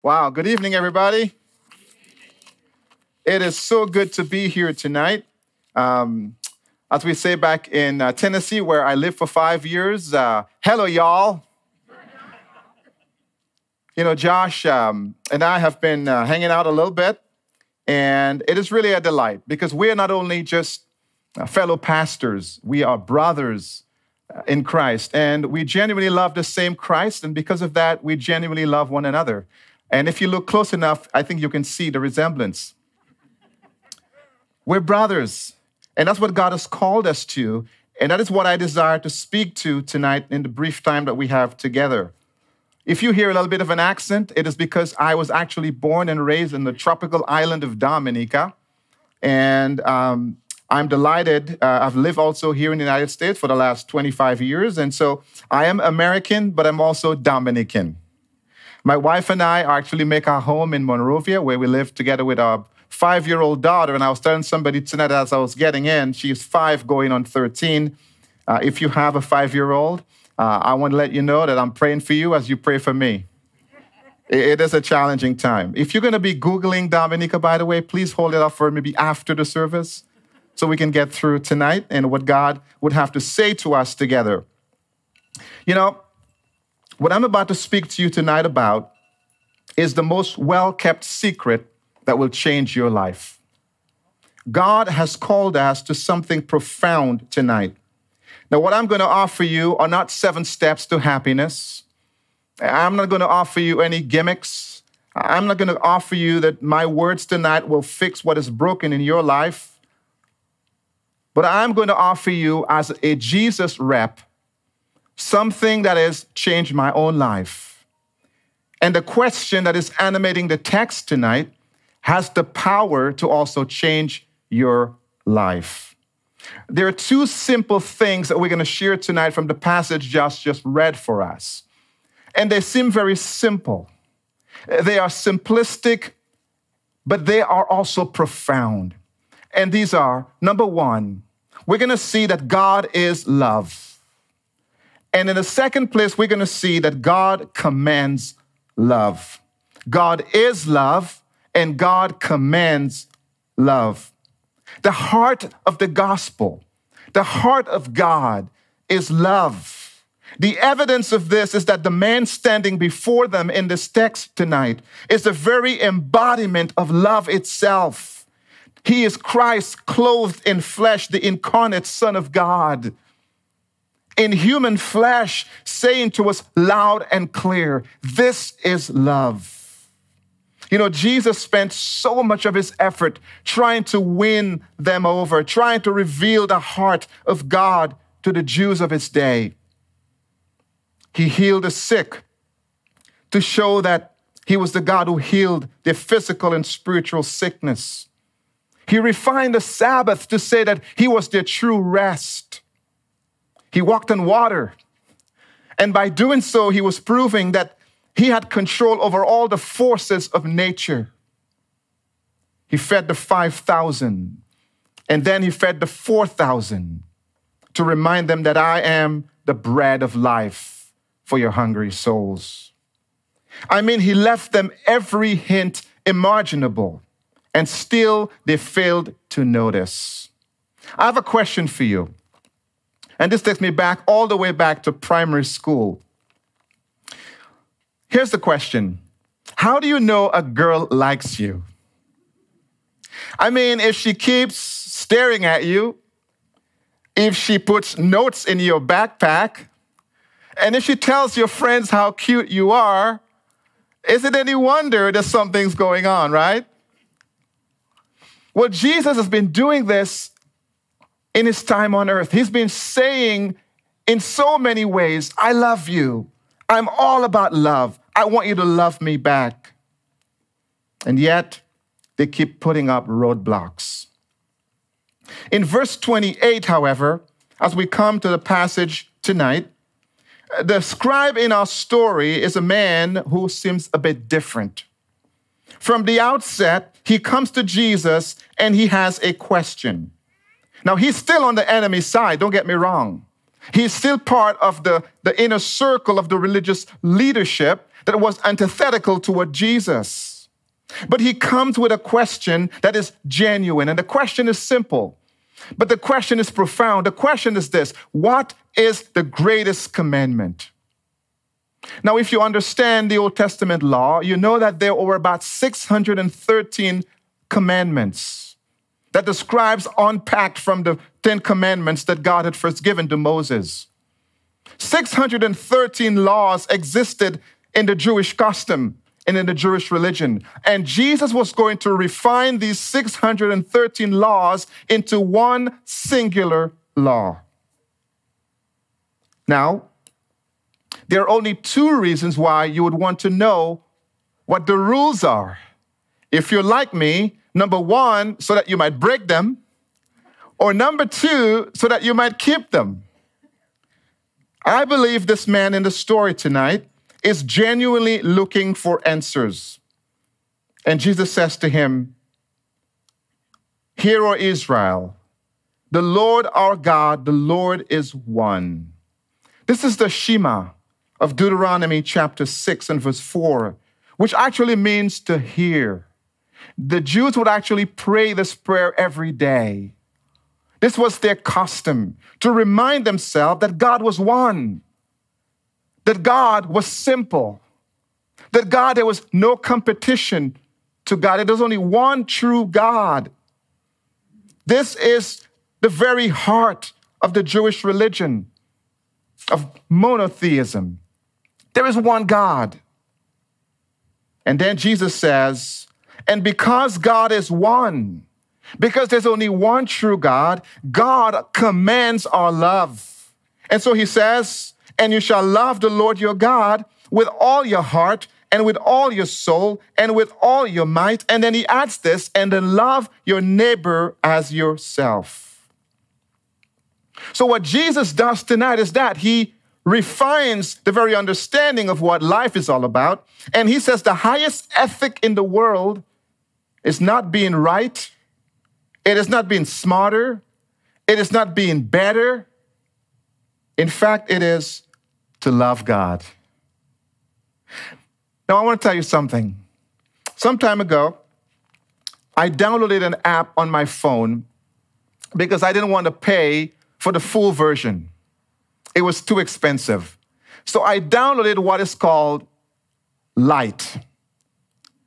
Wow, good evening, everybody. It is so good to be here tonight. Um, as we say back in uh, Tennessee, where I lived for five years, uh, hello, y'all. You know, Josh um, and I have been uh, hanging out a little bit, and it is really a delight because we are not only just uh, fellow pastors, we are brothers uh, in Christ, and we genuinely love the same Christ, and because of that, we genuinely love one another. And if you look close enough, I think you can see the resemblance. We're brothers, and that's what God has called us to. And that is what I desire to speak to tonight in the brief time that we have together. If you hear a little bit of an accent, it is because I was actually born and raised in the tropical island of Dominica. And um, I'm delighted. Uh, I've lived also here in the United States for the last 25 years. And so I am American, but I'm also Dominican. My wife and I actually make our home in Monrovia, where we live together with our five year old daughter. And I was telling somebody tonight as I was getting in, she's five going on 13. Uh, if you have a five year old, uh, I want to let you know that I'm praying for you as you pray for me. it, is a challenging time. If you're going to be Googling Dominica, by the way, please hold it up for maybe after the service so we can get through tonight and what God would have to say to us together. You know, what I'm about to speak to you tonight about is the most well kept secret that will change your life. God has called us to something profound tonight. Now, what I'm going to offer you are not seven steps to happiness. I'm not going to offer you any gimmicks. I'm not going to offer you that my words tonight will fix what is broken in your life. But I'm going to offer you, as a Jesus rep, something that has changed my own life. And the question that is animating the text tonight has the power to also change your life. There are two simple things that we're going to share tonight from the passage Josh just read for us. And they seem very simple. They are simplistic, but they are also profound. And these are number one, we're going to see that God is love. And in the second place, we're going to see that God commands love. God is love, and God commands love. The heart of the gospel, the heart of God is love. The evidence of this is that the man standing before them in this text tonight is the very embodiment of love itself. He is Christ clothed in flesh, the incarnate Son of God in human flesh, saying to us loud and clear, This is love. You know, Jesus spent so much of his effort trying to win them over, trying to reveal the heart of God to the Jews of his day. He healed the sick to show that he was the God who healed their physical and spiritual sickness. He refined the Sabbath to say that he was their true rest. He walked on water. And by doing so, he was proving that he had control over all the forces of nature. He fed the 5,000, and then he fed the 4,000 to remind them that I am the bread of life for your hungry souls. I mean, he left them every hint imaginable, and still they failed to notice. I have a question for you. And this takes me back all the way back to primary school. Here's the question How do you know a girl likes you? I mean, if she keeps staring at you, if she puts notes in your backpack, and if she tells your friends how cute you are, is it any wonder that something's going on, right? Well, Jesus has been doing this in his time on earth. He's been saying in so many ways, I love you. I'm all about love. I want you to love me back. And yet, they keep putting up roadblocks. In verse 28, however, as we come to the passage tonight, the scribe in our story is a man who seems a bit different. From the outset, he comes to Jesus and he has a question. Now, he's still on the enemy side, don't get me wrong. He's still part of the, the inner circle of the religious leadership that was antithetical toward Jesus. But he comes with a question that is genuine, and the question is simple. But the question is profound. The question is this What is the greatest commandment? Now, if you understand the Old Testament law, you know that there were about 613 commandments that the scribes unpacked from the Ten Commandments that God had first given to Moses. 613 laws existed in the Jewish custom and in the Jewish religion. And Jesus was going to refine these 613 laws into one singular law. Now, there are only two reasons why you would want to know what the rules are. If you're like me, number one, so that you might break them, or number two, so that you might keep them. I believe this man in the story tonight is genuinely looking for answers. And Jesus says to him, Hear, O Israel, the Lord our God, the Lord is one. This is the Shema of Deuteronomy chapter 6 and verse 4, which actually means to hear. The Jews would actually pray this prayer every day. This was their custom to remind themselves that God was one, that God was simple, that God, there was no competition to God. That there's only one true God. This is the very heart of the Jewish religion, of monotheism. There is one God. And then Jesus says, and because God is one, because there's only one true God, God commands our love. And so he says, and you shall love the Lord your God with all your heart and with all your soul and with all your might. And then he adds this, and then love your neighbor as yourself. So, what Jesus does tonight is that he refines the very understanding of what life is all about. And he says the highest ethic in the world is not being right, it is not being smarter, it is not being better. In fact, it is to love God. Now, I want to tell you something. Some time ago, I downloaded an app on my phone because I didn't want to pay for the full version. It was too expensive. So I downloaded what is called Light.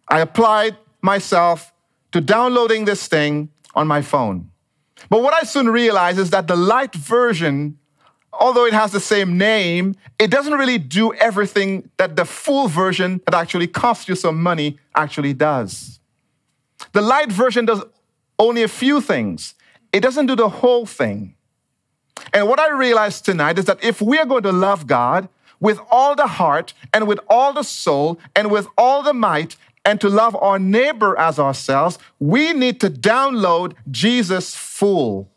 I applied myself to downloading this thing on my phone. But what I soon realized is that the light version, although it has the same name, it doesn't really do everything that the full version that actually costs you some money actually does. The light version does only a few things. It doesn't do the whole thing. And what I realized tonight is that if we are going to love God with all the heart and with all the soul and with all the might and to love our neighbor as ourselves, we need to download Jesus full.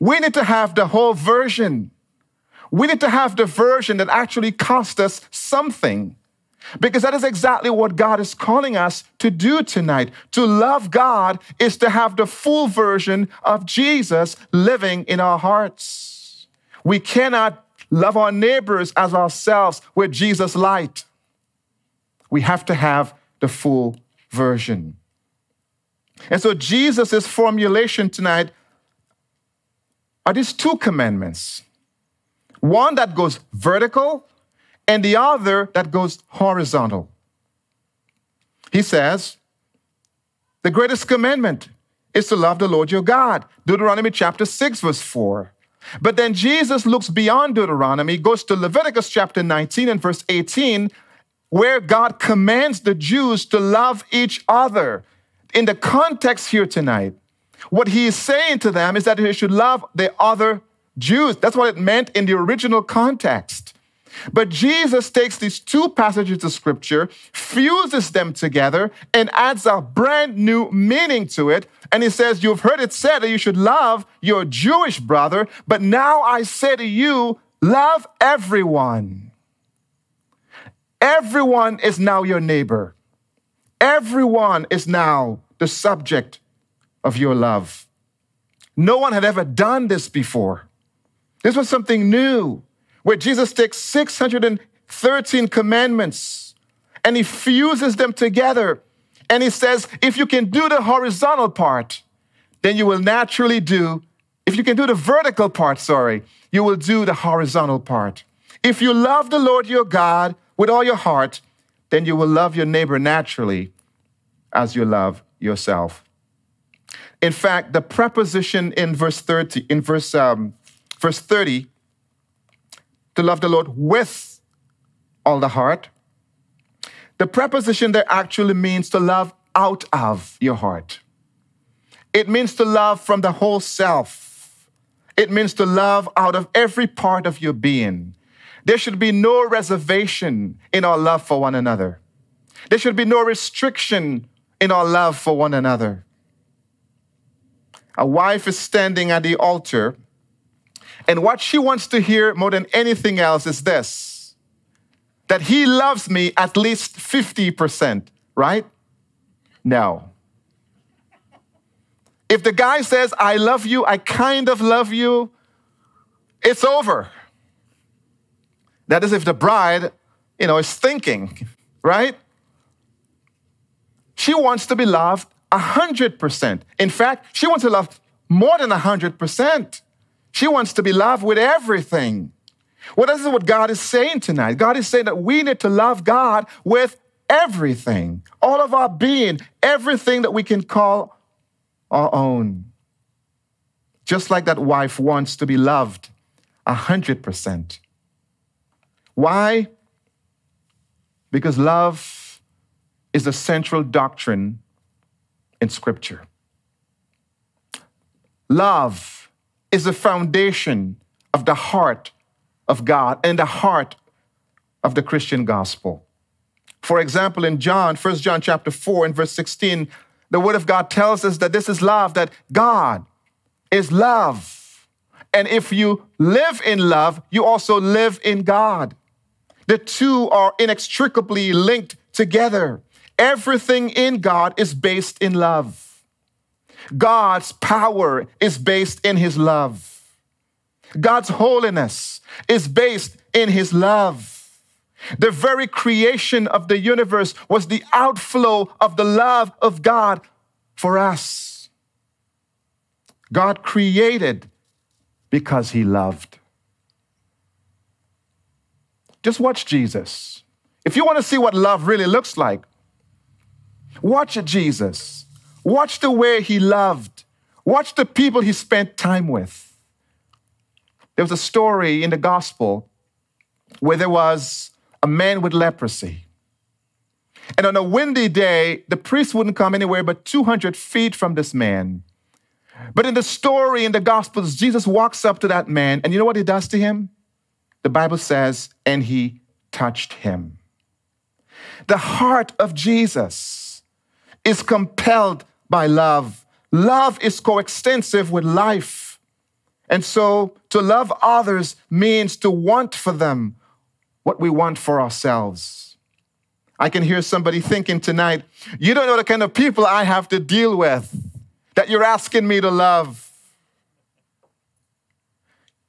We need to have the whole version. We need to have the version that actually costs us something. Because that is exactly what God is calling us to do tonight. To love God is to have the full version of Jesus living in our hearts. We cannot love our neighbors as ourselves with Jesus' light. We have to have the full version. And so Jesus' formulation tonight are these two commandments one that goes vertical and the other that goes horizontal. He says, the greatest commandment is to love the Lord your God. Deuteronomy chapter 6, verse 4. But then Jesus looks beyond Deuteronomy, goes to Leviticus chapter 19 and verse 18, where God commands the Jews to love each other. In the context here tonight, what he is saying to them is that they should love the other Jews. That's what it meant in the original context. But Jesus takes these two passages of scripture, fuses them together, and adds a brand new meaning to it. And he says, You've heard it said that you should love your Jewish brother, but now I say to you, love everyone. Everyone is now your neighbor. Everyone is now the subject of your love. No one had ever done this before. This was something new, where Jesus takes 613 commandments and he fuses them together. And he says, if you can do the horizontal part, then you will naturally do, if you can do the vertical part, sorry, you will do the horizontal part. If you love the Lord your God with all your heart, then you will love your neighbor naturally as you love yourself. In fact, the preposition in verse 30, in verse, um, verse 30, to love the Lord with all the heart, the preposition there actually means to love out of your heart. It means to love from the whole self. It means to love out of every part of your being. There should be no reservation in our love for one another. There should be no restriction in our love for one another. A wife is standing at the altar, and what she wants to hear more than anything else is this that he loves me at least 50%, right? No. If the guy says, I love you, I kind of love you, it's over. That is if the bride, you know, is thinking, right? She wants to be loved 100%. In fact, she wants to love more than 100%. She wants to be loved with everything. Well, this is what God is saying tonight. God is saying that we need to love God with everything, all of our being, everything that we can call our own. Just like that wife wants to be loved 100%. Why? Because love is the central doctrine in Scripture. Love is the foundation of the heart of God and the heart of the Christian gospel. For example, in John, 1 John chapter 4 and verse 16, the word of God tells us that this is love, that God is love. And if you live in love, you also live in God. The two are inextricably linked together. Everything in God is based in love. God's power is based in his love. God's holiness is based in his love. The very creation of the universe was the outflow of the love of God for us. God created because he loved. Just watch Jesus. If you want to see what love really looks like, watch Jesus. Watch the way he loved. Watch the people he spent time with. There was a story in the gospel where there was a man with leprosy. And on a windy day, the priest wouldn't come anywhere but 200 feet from this man. But in the story in the Gospels, Jesus walks up to that man, and you know what he does to him? The Bible says, and he touched him. The heart of Jesus is compelled by love. Love is coextensive with life. And so to love others means to want for them what we want for ourselves. I can hear somebody thinking tonight, you don't know the kind of people I have to deal with that you're asking me to love.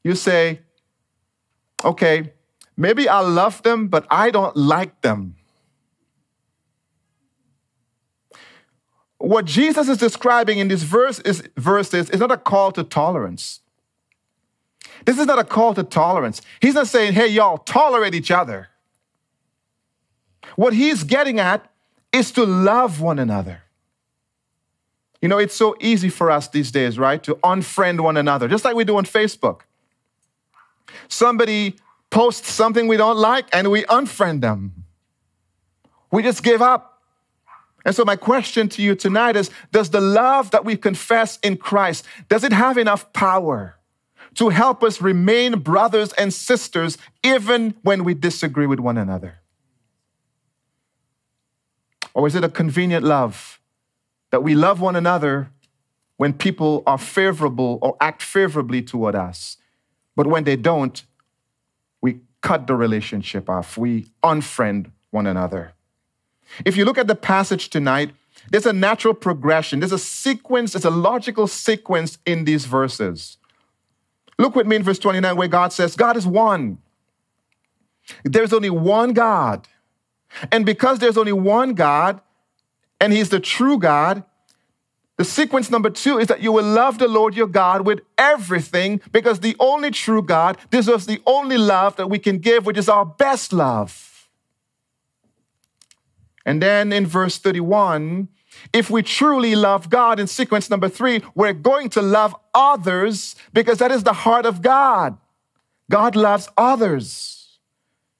You say, okay, maybe I love them, but I don't like them. What Jesus is describing in this verse is, is not a call to tolerance. This is not a call to tolerance. He's not saying, hey, y'all, tolerate each other. What he's getting at is to love one another. You know, it's so easy for us these days, right, to unfriend one another, just like we do on Facebook. Somebody posts something we don't like and we unfriend them. We just give up. And so my question to you tonight is does the love that we confess in Christ does it have enough power to help us remain brothers and sisters even when we disagree with one another? Or is it a convenient love that we love one another when people are favorable or act favorably toward us, but when they don't, we cut the relationship off, we unfriend one another? If you look at the passage tonight, there's a natural progression, there's a sequence, there's a logical sequence in these verses. Look with me in verse 29 where God says, God is one. There's only one God. And because there's only one God, and He's the true God, the sequence number two is that you will love the Lord your God with everything because the only true God deserves the only love that we can give, which is our best love. And then in verse 31, if we truly love God in sequence number three, we're going to love others because that is the heart of God. God loves others.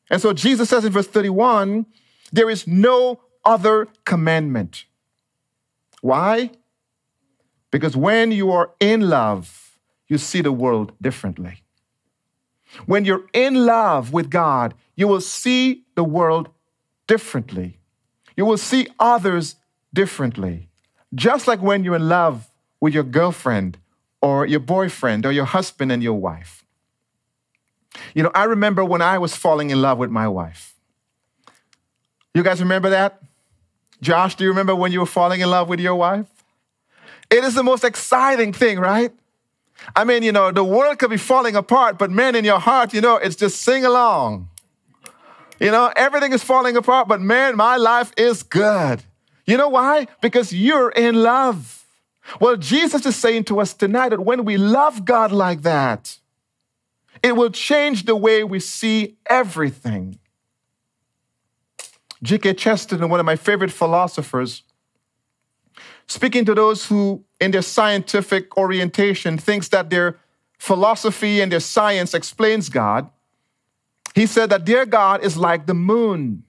And so Jesus says in verse 31 there is no other commandment. Why? Because when you are in love, you see the world differently. When you're in love with God, you will see the world differently. You will see others differently. Just like when you're in love with your girlfriend or your boyfriend or your husband and your wife. You know, I remember when I was falling in love with my wife. You guys remember that? Josh, do you remember when you were falling in love with your wife? It is the most exciting thing, right? I mean, you know, the world could be falling apart, but man, in your heart, you know, it's just sing along. You know, everything is falling apart, but man, my life is good. You know why? Because you're in love. Well, Jesus is saying to us tonight that when we love God like that, it will change the way we see everything. G.K. Chesterton, one of my favorite philosophers, speaking to those who, in their scientific orientation, thinks that their philosophy and their science explains God, he said that their God is like the moon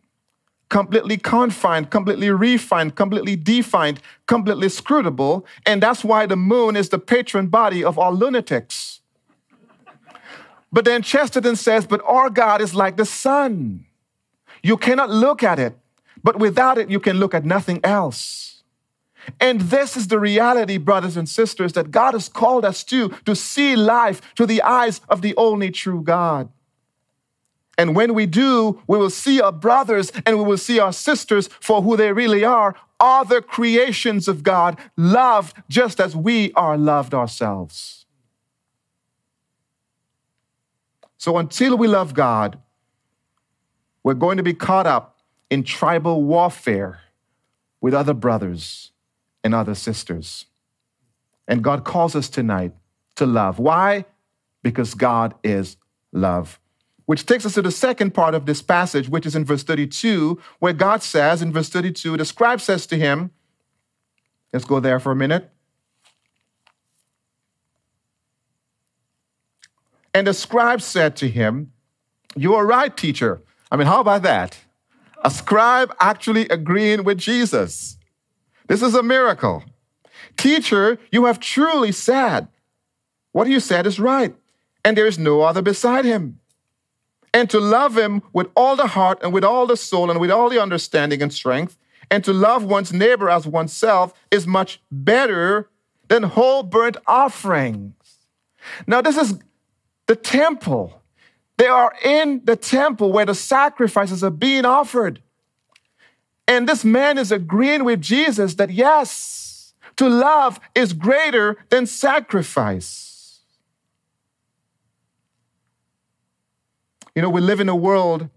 completely confined, completely refined, completely defined, completely scrutable. And that's why the moon is the patron body of all lunatics. but then Chesterton says, but our God is like the sun. You cannot look at it, but without it, you can look at nothing else. And this is the reality, brothers and sisters, that God has called us to, to see life through the eyes of the only true God. And when we do, we will see our brothers and we will see our sisters for who they really are, other creations of God, loved just as we are loved ourselves. So until we love God, we're going to be caught up in tribal warfare with other brothers and other sisters. And God calls us tonight to love. Why? Because God is love. Which takes us to the second part of this passage, which is in verse 32, where God says, in verse 32, the scribe says to him, let's go there for a minute. And the scribe said to him, You are right, teacher. I mean, how about that? A scribe actually agreeing with Jesus. This is a miracle. Teacher, you have truly said, What you said is right, and there is no other beside him and to love him with all the heart and with all the soul and with all the understanding and strength, and to love one's neighbor as oneself is much better than whole burnt offerings. Now, this is the temple. They are in the temple where the sacrifices are being offered. And this man is agreeing with Jesus that yes, to love is greater than sacrifice. You know, we live in a world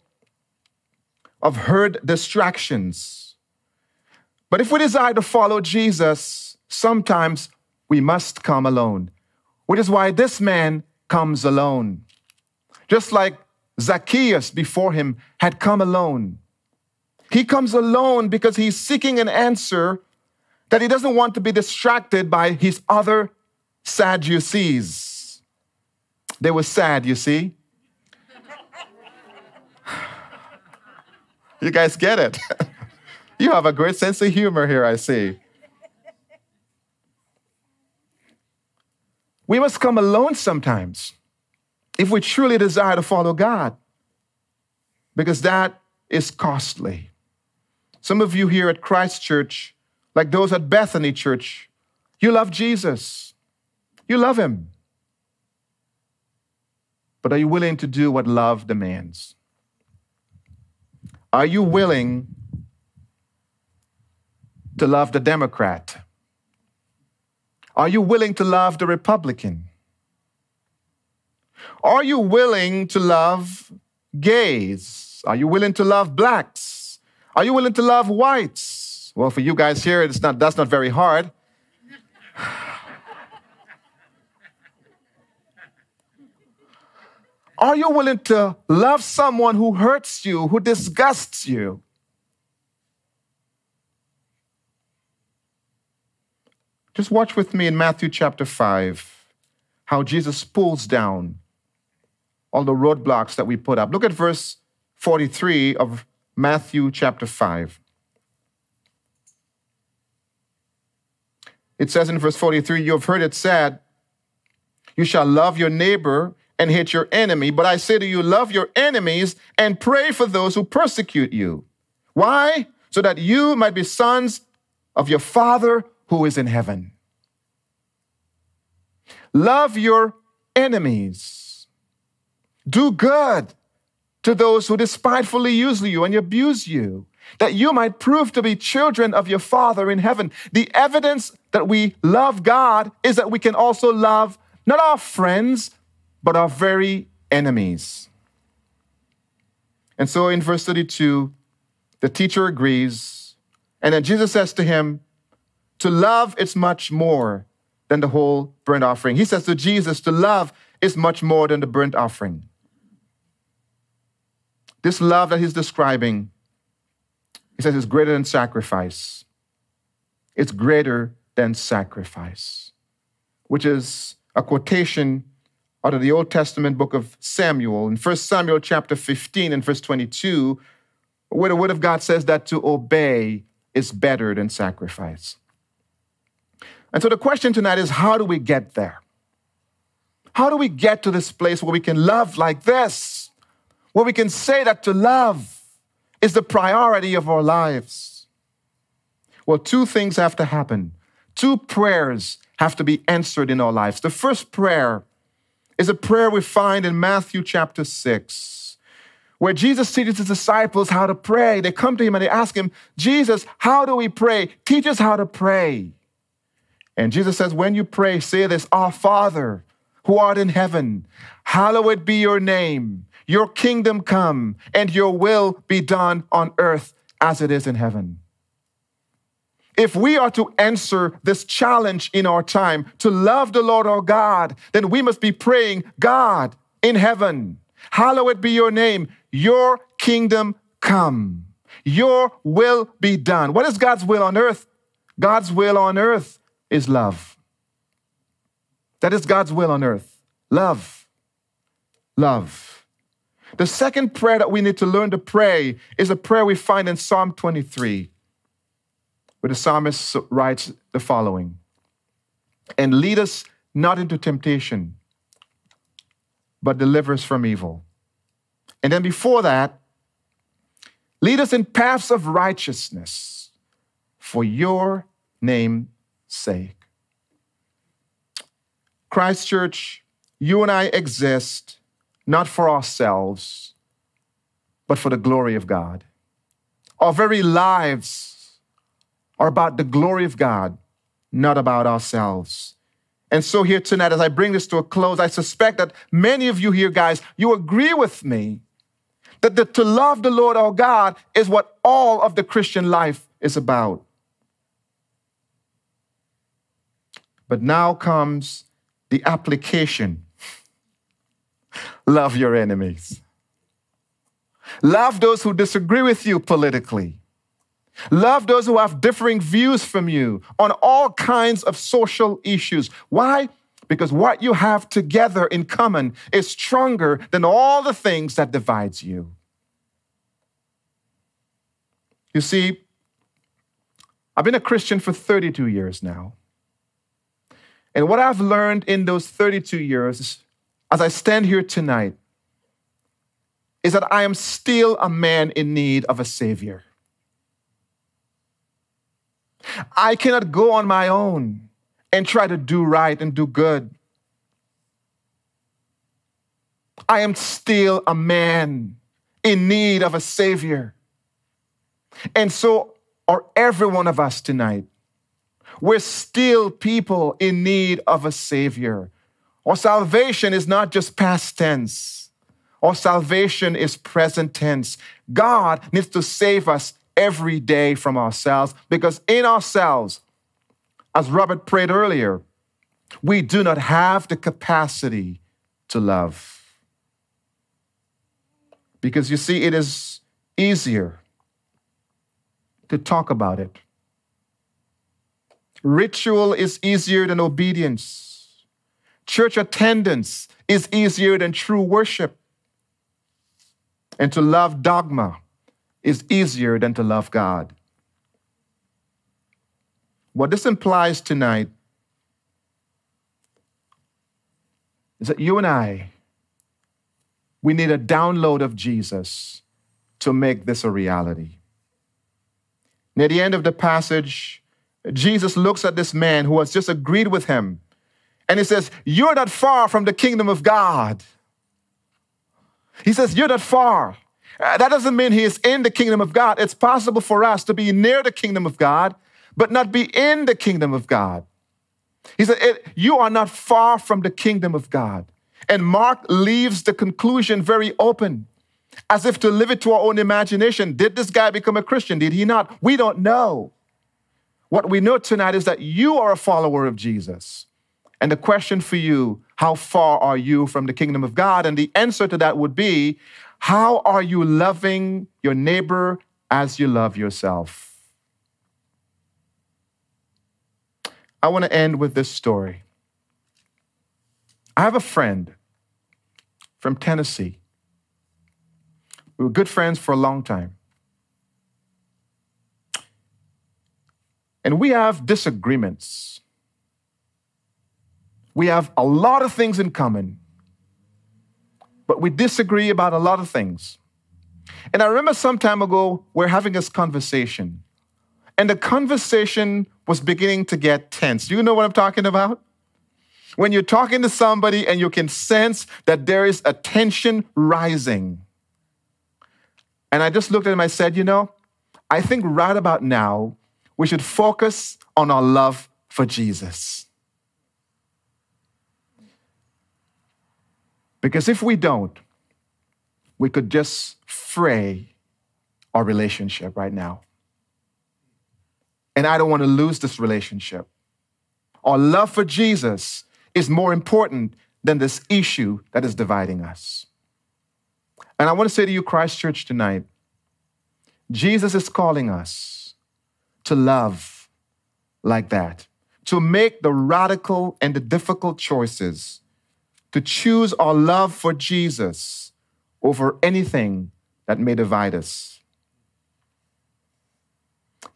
of herd distractions. But if we desire to follow Jesus, sometimes we must come alone, which is why this man comes alone. Just like Zacchaeus before him had come alone. He comes alone because he's seeking an answer that he doesn't want to be distracted by his other Sadducees. They were sad, you see. You guys get it. you have a great sense of humor here, I see. We must come alone sometimes if we truly desire to follow God, because that is costly. Some of you here at Christ Church, like those at Bethany Church, you love Jesus. You love him. But are you willing to do what love demands? Are you willing to love the Democrat? Are you willing to love the Republican? Are you willing to love gays? Are you willing to love blacks? Are you willing to love whites? Well, for you guys here, it's not, that's not very hard. Are you willing to love someone who hurts you, who disgusts you? Just watch with me in Matthew chapter 5 how Jesus pulls down all the roadblocks that we put up. Look at verse 43 of Matthew chapter 5. It says in verse 43 You have heard it said, You shall love your neighbor and hate your enemy. But I say to you, love your enemies and pray for those who persecute you. Why? So that you might be sons of your Father who is in heaven. Love your enemies. Do good to those who despitefully use you and abuse you, that you might prove to be children of your Father in heaven. The evidence that we love God is that we can also love not our friends, but our very enemies. And so in verse 32, the teacher agrees. And then Jesus says to him, To love is much more than the whole burnt offering. He says to Jesus, To love is much more than the burnt offering. This love that he's describing, he says, is greater than sacrifice. It's greater than sacrifice, which is a quotation out of the Old Testament book of Samuel, in 1 Samuel chapter 15 and verse 22, where the word of God says that to obey is better than sacrifice. And so the question tonight is how do we get there? How do we get to this place where we can love like this? Where we can say that to love is the priority of our lives? Well, two things have to happen. Two prayers have to be answered in our lives. The first prayer is a prayer we find in Matthew chapter 6, where Jesus teaches his disciples how to pray. They come to him and they ask him, Jesus, how do we pray? Teach us how to pray. And Jesus says, When you pray, say this Our Father, who art in heaven, hallowed be your name. Your kingdom come, and your will be done on earth as it is in heaven. If we are to answer this challenge in our time to love the Lord our God, then we must be praying, God in heaven, hallowed be your name, your kingdom come, your will be done. What is God's will on earth? God's will on earth is love. That is God's will on earth. Love. Love. The second prayer that we need to learn to pray is a prayer we find in Psalm 23 where the psalmist writes the following And lead us not into temptation, but deliver us from evil. And then before that, lead us in paths of righteousness for your name's sake. Christ Church, you and I exist not for ourselves, but for the glory of God. Our very lives are about the glory of God, not about ourselves. And so, here tonight, as I bring this to a close, I suspect that many of you here, guys, you agree with me that the, to love the Lord our God is what all of the Christian life is about. But now comes the application love your enemies, love those who disagree with you politically. Love those who have differing views from you on all kinds of social issues. Why? Because what you have together in common is stronger than all the things that divides you. You see, I've been a Christian for 32 years now. And what I've learned in those 32 years, as I stand here tonight, is that I am still a man in need of a Savior. I cannot go on my own and try to do right and do good. I am still a man in need of a Savior. And so are every one of us tonight. We're still people in need of a Savior. Our salvation is not just past tense. Our salvation is present tense. God needs to save us every day from ourselves because in ourselves, as Robert prayed earlier, we do not have the capacity to love. Because you see, it is easier to talk about it. Ritual is easier than obedience. Church attendance is easier than true worship. And to love dogma is easier than to love God. What this implies tonight is that you and I, we need a download of Jesus to make this a reality. Near the end of the passage, Jesus looks at this man who has just agreed with him and he says, You're not far from the kingdom of God. He says, You're not far. Uh, that doesn't mean he is in the kingdom of God. It's possible for us to be near the kingdom of God, but not be in the kingdom of God. He said, You are not far from the kingdom of God. And Mark leaves the conclusion very open, as if to live it to our own imagination. Did this guy become a Christian? Did he not? We don't know. What we know tonight is that you are a follower of Jesus. And the question for you, how far are you from the kingdom of God? And the answer to that would be, how are you loving your neighbor as you love yourself? I want to end with this story. I have a friend from Tennessee. We were good friends for a long time. And we have disagreements. We have a lot of things in common, but we disagree about a lot of things. And I remember some time ago, we're having this conversation, and the conversation was beginning to get tense. Do you know what I'm talking about? When you're talking to somebody and you can sense that there is a tension rising. And I just looked at him, I said, You know, I think right about now, we should focus on our love for Jesus. Because if we don't, we could just fray our relationship right now. And I don't want to lose this relationship. Our love for Jesus is more important than this issue that is dividing us. And I want to say to you, Christ Church, tonight, Jesus is calling us to love like that, to make the radical and the difficult choices, to choose our love for Jesus over anything that may divide us.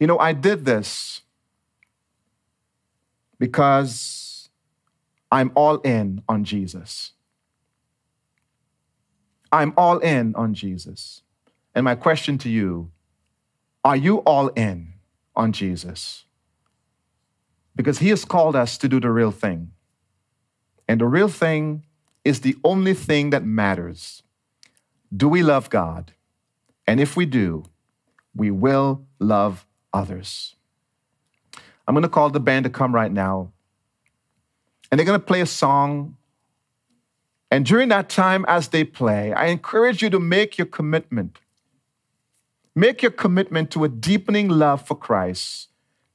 You know, I did this because I'm all in on Jesus. I'm all in on Jesus. And my question to you are you all in on Jesus? Because he has called us to do the real thing. And the real thing is the only thing that matters. Do we love God? And if we do, we will love others. I'm going to call the band to come right now. And they're going to play a song. And during that time, as they play, I encourage you to make your commitment. Make your commitment to a deepening love for Christ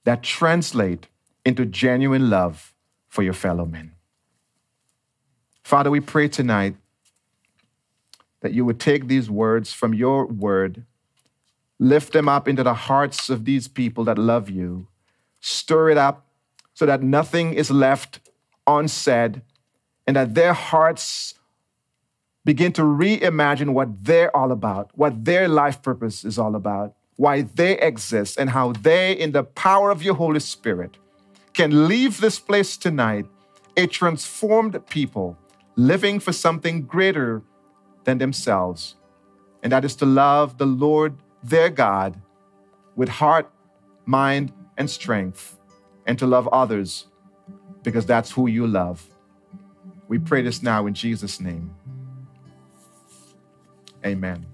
that translate into genuine love for your fellow men. Father, we pray tonight that you would take these words from your word Lift them up into the hearts of these people that love you. Stir it up so that nothing is left unsaid and that their hearts begin to reimagine what they're all about, what their life purpose is all about, why they exist, and how they, in the power of your Holy Spirit, can leave this place tonight a transformed people living for something greater than themselves. And that is to love the Lord their God with heart, mind, and strength, and to love others because that's who you love. We pray this now in Jesus' name. Amen.